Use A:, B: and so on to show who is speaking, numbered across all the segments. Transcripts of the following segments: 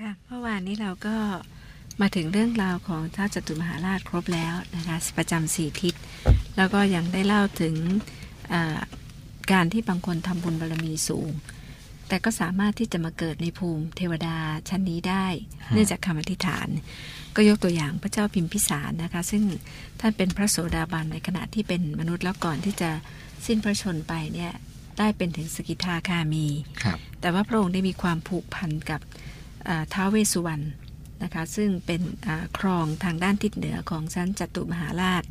A: ค่ะเมื่อวานนี้เราก็มาถึงเรื่องราวของท้าวจตุมหาราชครบแล้วนะคะประจำสี่ทิศ แล้วก็ยังได้เล่าถึงการที่บางคนทำบุญบารรมีสูง แต่ก็สามารถที่จะมาเกิดในภูมิเทวดาชั้นนี้ได้ เนื่องจากคำอธิษฐาน ก็ยกตัวอย่างพระเจ้าพิมพิสารนะคะ ซึ่งท่านเป็นพระโสดาบันในขณะที่เป็นมนุษย์แล้วก่อนที่จะสิ้นพระชนไปเนี่ยได้เป็นถึงสกิทาคามี แต่ว่าพระองค์ได้มีความผูกพันกับ ท้าวเวสุวรรณนะคะซึ่งเป็นอครองทางด้านทิศเหนือของชั้นจตุมหาราช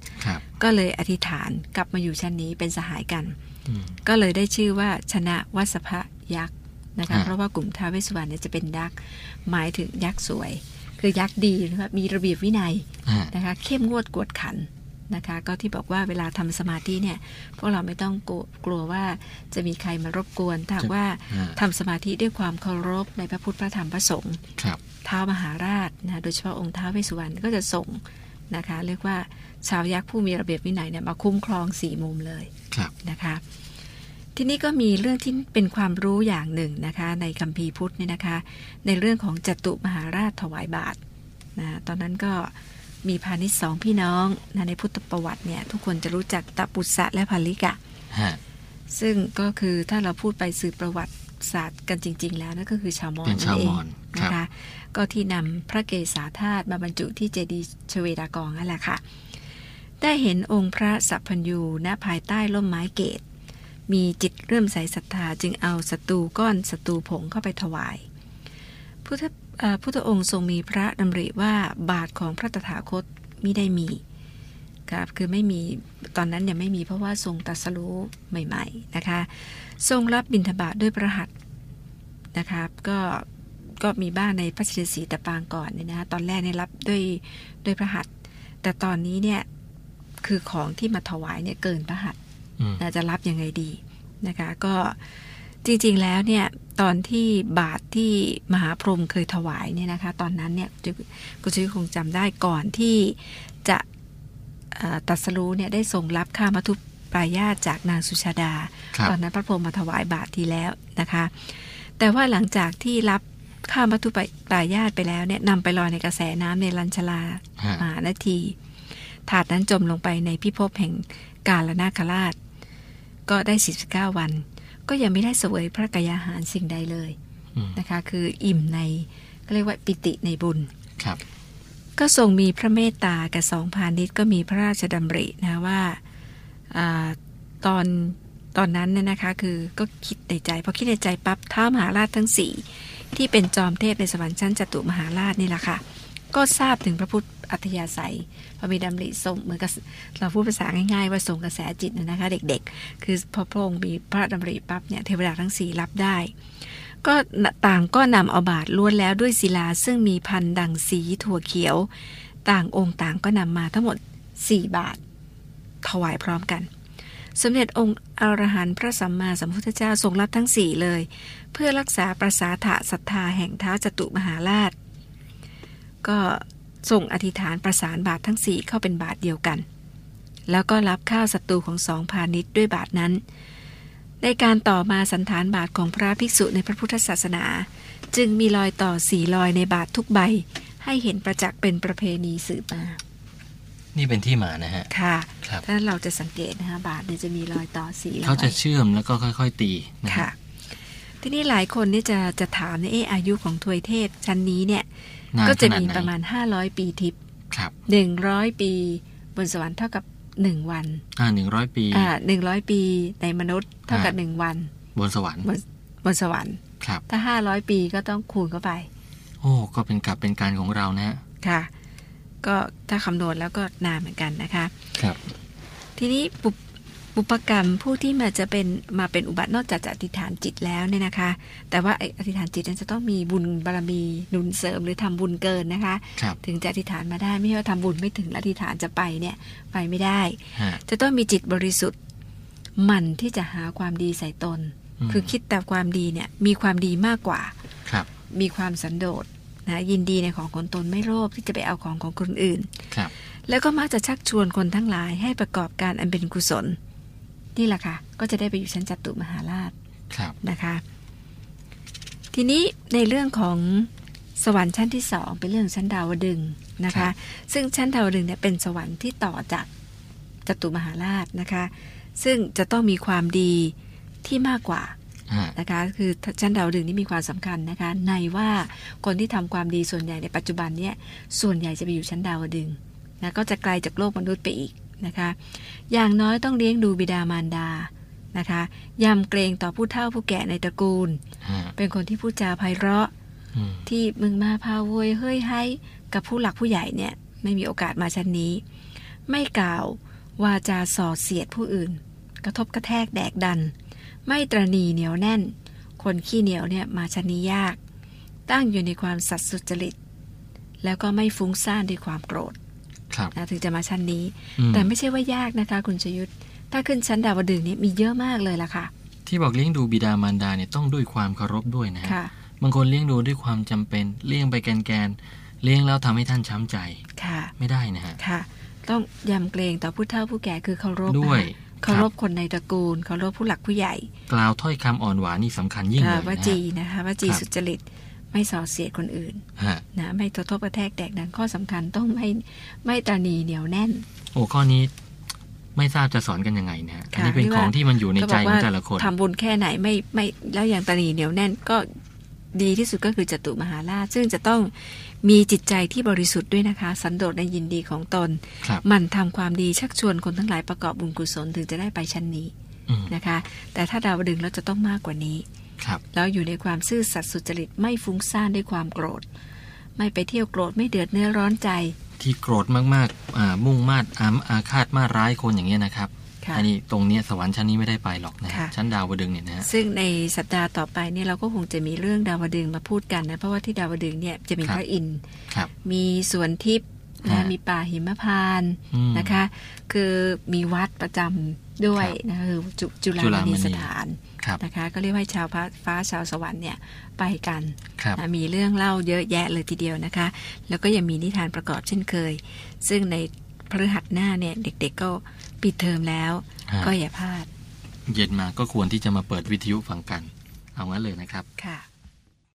A: ก็เลยอธิษฐานกลับมาอยู่ชั้นนี้เป็นสหายกัน ก็เลยได้ชื่อว่าชนะวัสภยักษ์นะคะเพราะว่ากลุ่มท้าวเวสุวรรณเนี่ยจะเป็นยักษ์หมายถึงยักษ์สวย คือยักษ์ดีนะคะมีระเบียบวินัยนะคะเข้มงวดกวดขัน นะคะ ก็ที่บอกว่าเวลาทำสมาธิเนี่ยพวกเราไม่ต้องกลัวว่าจะมีใครมารบกวนถ้าว่าทำสมาธิด้วยความเคารพในพระพุทธพระธรรมพระสงฆ์ท้าวมหาราชนะโดยเฉพาะองค์ท้าวเวสสุวรรณก็จะส่งนะคะเรียกว่าชาวยักษ์ผู้มีระเบียบวินัยเนี่ยมาคุ้มครองสี่มุมเลยนะคะทีนี้ก็มีเรื่องที่เป็นความรู้อย่างหนึ่งนะคะ ในคัมภีร์พุทธเนี่ยนะคะ ในเรื่องของจตุมหาราชถวายบาตรนะตอนนั้นก็ มีพาณิชย์สองพี่น้องนะในพุทธประวัติเนี่ย ทุกคนจะรู้จักตปุษะและพาลิกะ ซึ่งก็คือถ้าเราพูดไปสืบประวัติศาสตร์กันจริง ๆ แล้วนั่นก็คือชาวมอญนั่นเองนะคะก็ที่นำพระเกศาธาตุมาบรรจุที่เจดีย์ชเวดากองนั่นแหละค่ะ ได้เห็นองค์พระสัพพัญญูณภายใต้ร่มไม้เกต มีจิตเริ่มใสศรัทธาจึงเอาสตูก้อนสตูผงเข้าไปถวาย พุทธ พุทธองค์ทรงมีพระดำริว่าบาทของพระตถาคตมิได้มีครับคือไม่มีตอนนั้นยังไม่มีเพราะว่าทรงตัสรู้ใหม่ ๆนะคะ ทรงรับบิณฑบาตด้วยพระหัตนะครับก็ก็มีบ้างในพระชิสีแต่ปางก่อนเนี่ยนะตอนแรกเนี่ยรับด้วยด้วยพระหัตแต่ตอนนี้เนี่ยคือของที่มาถวายเนี่ยเกินพระหัตจะรับยังไงดีนะคะ ก็ จริงๆแล้วเนี่ยตอนที่บาทที่มหาพรหมเคยถวายเนี่ยนะคะ ตอนนั้นเนี่ยกุชิคงจำได้ก่อนที่จะตัดสรู้เนี่ยได้ทรงรับข้ามัทุปรายาจากนางสุชาดา ตอนนั้นพระพรหมมาถวายบาททีแล้วนะคะ แต่ว่าหลังจากที่รับข้ามัทุปรายาไปแล้วเนี่ยนำไปลอยในกระแสน้ำในลัญชลามานาที ถาดนั้นจมลงไปในพิภพแห่งกาลนาคราช ก็ได้ 49 วัน ก็ยังไม่ได้เสวยพระกายอาหารสิ่งใดเลยนะคะ คืออิ่มในก็เรียกว่าปิติในบุญ
B: ครับ
A: ก็ทรงมีพระเมตตากับสองพาณิชย์ก็มีพระราชดำรินะว่าอตอนตอนนั้นเนี่ยนะคะคือก็คิดในใจพอคิดในใจปั๊บท้ามหาราชทั้งสี่ที่เป็นจอมเทพในสวรรค์ชั้นจตุมหาราชนี่แหละค่ะ ก็ทราบถึงพระพุทธอัธยาศัยพอมีดำริส่งเหมือนกับเราพูดภาษาง่ายๆ ว่าส่งกระแสจิตนะคะเด็กๆ คือพอพระองค์มีพระดำริปั๊บเนี่ยเทวดาทั้งสี่รับได้ ก็ต่างก็นำเอาบาทล้วนแล้วด้วยศิลาซึ่งมีพันดังสีถั่วเขียว ต่างองค์ต่างก็นำมาทั้งหมด 4 บาท ถวายพร้อมกัน สมเด็จองค์อรหันต์พระสัมมาสัมพุทธเจ้าทรงรับทั้งสี่เลย เพื่อรักษาประสาทะศรัทธาแห่งเท้าจตุมหาราช ก็ส่งอธิษฐานประสานบาททั้งสี่เข้าเป็นบาทเดียวกัน แล้วก็รับข้าวศัตรูของสองพาณิชย์ด้วยบาทนั้น ในการต่อมาสันฐานบาทของพระภิกษุในพระพุทธศาสนา จึงมีรอยต่อสีรอยในบาททุกใบ ให้เห็นประจักษ์เป็นประเพณีสืบมา
B: นี่เป็นที่มานะฮะ
A: ค่ะถ้าเราจะสังเกตนะคะบาทเนี่ยจะมีรอยต่อสี
B: เขาจะเชื่อมแล้วก็ค่อย ๆ ตี
A: ค่ะ ทีนี้หลายคนนี่จะจะถามในเออายุของทวยเทพชั้นนี้เนี่ย ก็จะมีประมาณห้าร้อยปีทิพย์หนึ่งร้อยปีบนสวรรค์เท่ากับหนึ่งวัน
B: อ่าหนึ่งร้อยปี
A: อ่าหนึ่งร้อยปีในมนุษย์เท่ากับหนึ่งวัน
B: บนสวรรค์
A: บนบนสวรรค์
B: ครับ
A: ถ้าห้าร้อยปีก็ต้องคูณเข้าไป
B: โอ้ก็เป็นกับเป็นการของเรานะ
A: ค่ะ ก็ถ้าคำนวณแล้วก็นานเหมือนกันนะคะ
B: ครับ
A: ทีนี้ปุ บุปกรรมผู้ที่มาจะเป็นมาเป็นอุบัตินอกจากจะอธิษฐานจิตแล้วเนี่ยนะคะ แต่ว่าอธิษฐานจิตนั้นจะต้องมีบุญบารรมีนุนเสริมหรือทำบุญเกินนะคะถึงจะอธิษฐานมาได้ไม่ใช่ว่าทำบุญไม่ถึงอธิษฐานจะไปเนี่ยไปไม่ได้ จะต้องมีจิตบริสุทธิ์หมั่นที่จะหาความดีใส่ตน คือคิดแต่ความดีเนี่ยมีความดีมากกว่า
B: ครับ
A: มีความสันโดษนะยินดีในของคนตนไม่โลภที่จะไปเอาของของคนอื่น
B: ครับ
A: แล้วก็มักจะชักชวนคนทั้งหลายให้ประกอบการอันเป็นกุศล นี่แหละค่ะ ก็จะได้ไปอยู่ชั้นจัตุมหาราชนะคะ ทีนี้ในเรื่องของสวรรค์ชั้นที่สองเป็นเรื่องชั้นดาวดึงส์นะ
B: ครั
A: คะ
B: บ
A: ซึ่งชั้นดาวดึงส์เนี่ยเป็นสวรรค์ที่ต่อจากจตุมหาราชนะคะ ซึ่งจะต้องมีความดีที่มากกว่า
B: ฮะ
A: นะคะคือชั้นดาวดึงส์นี่มีความสำคัญนะคะ ในว่าคนที่ทำความดีส่วนใหญ่ในปัจจุบันเนี่ยส่วนใหญ่จะไปอยู่ชั้นดาวดึงส์นะก็จะไกลจากโลกมนุษย์ไปอีก นะคะ อย่างน้อยต้องเลี้ยงดูบิดามารดานะคะยำเกรงต่อผู้เฒ่าผู้แก่ในตระกูล
B: ฮะ
A: เป็นคนที่พูดจาไพเราะ
B: อืม
A: ที่มึงมาพาโวยเฮ้ยให้กับผู้หลักผู้ใหญ่เนี่ยไม่มีโอกาสมาชั้นนี้ ไม่กล่าววาจาส่อเสียดผู้อื่น กระทบกระแทกแดกดัน ไม่ตรณีเหนียวแน่น คนขี้เหนียวเนี่ยมาชั้นนี้ยาก ตั้งอยู่ในความสัตย์สุจริต แล้วก็ไม่ฟุ้งซ่านด้วยความโกรธ
B: ครับ
A: นะ ถึงจะมาชั้นนี้
B: อืม
A: แต่ไม่ใช่ว่ายากนะคะ คุณชยุทธถ้าขึ้นชั้นดาวดึงส์เนี่ยมีเยอะมากเลยล่ะค่ะ
B: ที่บอกเลี้ยงดูบิดามารดาเนี่ยต้องด้วยความเคารพด้วยนะฮะ
A: ค่ะ
B: บางคนเลี้ยงดูด้วยความจำเป็นเลี้ยงไปแกนๆเลี้ยงแล้วทำให้ท่านช้ำใจ
A: ค่ะ
B: ไม่ได้นะฮะ
A: ค่ะ ต้องยำเกรงต่อผู้เฒ่าผู้แก่คือเคารพ
B: ด้วย
A: นะคะเคารพคนในตระกูลเคารพผู้หลักผู้ใหญ่
B: กล่าวถ้อยคำอ่อนหวานนี่สำคัญยิ่งเลย
A: ค่ะ
B: นะ
A: ว
B: ฮะ
A: จีนะคะวจี
B: ครับ
A: สุจริต ไม่ส่อเสียดคนอื่น
B: ฮะ
A: นะไม่กระทบกระแทกแดกดันข้อสำคัญต้องไม่ไม่ตรานีเหนียวแน่น
B: โอ้ข้อนี้ไม่ทราบจะสอนกันยังไงนะฮะ
A: ค่ะ
B: อันนี้เป็น
A: ที่
B: ของ
A: ว่า
B: ที่มันอยู่ใน
A: ก็
B: ใจ
A: บอก
B: ของ
A: ว่า
B: แต่ละคน
A: ทำบุญแค่ไหนไม่ไม่แล้วอย่างตรานีเหนียวแน่นก็ดีที่สุดก็คือจตุมหาราชซึ่งจะต้องมีจิตใจที่บริสุทธิ์ด้วยนะคะ สันโดษในยินดีของตน
B: ครับ
A: หมันทำความดีชักชวนคนทั้งหลายประกอบบุญกุศลถึงจะได้ไปชั้นนี้
B: อืม
A: นะคะ แต่ถ้าดาวดึงส์เราจะต้องมากกว่านี้
B: ครับ
A: แล้วอยู่ในความซื่อสัตย์สุจริตไม่ฟุ้งซ่านด้วยความโกรธ ไม่ไปเที่ยวโกรธไม่เดือดเนื้อร้อนใจ
B: ที่โกรธมากๆอ่ามุ่งมาดอามอาฆาตมาร้ายคนอย่างเงี้ยนะครับ
A: ค่ะ
B: อันนี้ตรงเนี้ยสวรรค์ชั้นนี้ไม่ได้ไปหรอกนะฮะ
A: ค่ะ
B: ชั้นดาวดึงส์เนี่ยนะฮะ
A: ซึ่งในสัปดาห์ต่อไปเนี่ยเราก็คงจะมีเรื่องดาวดึงส์มาพูดกันนะเพราะว่าที่ดาวดึงส์เนี่ยจะมี
B: ครับ
A: พระอินทร์
B: ครับ
A: มีสวนทิพย์นะ
B: ฮะ
A: มีป่าหิมพานต์
B: อืม
A: นะคะ คือมีวัดประจำด้วย
B: ครับ
A: นะคือจุจุฬา
B: จุฬาม
A: ม
B: ณี
A: ณีสถาน
B: ครับ
A: นะคะ ก็เรียกว่าชาวฟ้าฟ้าชาวสวรรค์เนี่ยไปกัน
B: ครับ
A: นะมีเรื่องเล่าเยอะแยะเลยทีเดียวนะคะ แล้วก็ยังมีนิทานประกอบเช่นเคย ซึ่งในพฤหัสหน้าเนี่ยเด็กๆก็ปิดเทอมแล้ว
B: ฮะ
A: ก็อย่าพลาด
B: เย็นมาก็ควรที่จะมาเปิดวิทยุฟังกัน เอางั้นเลยนะครับ
A: ค่ะ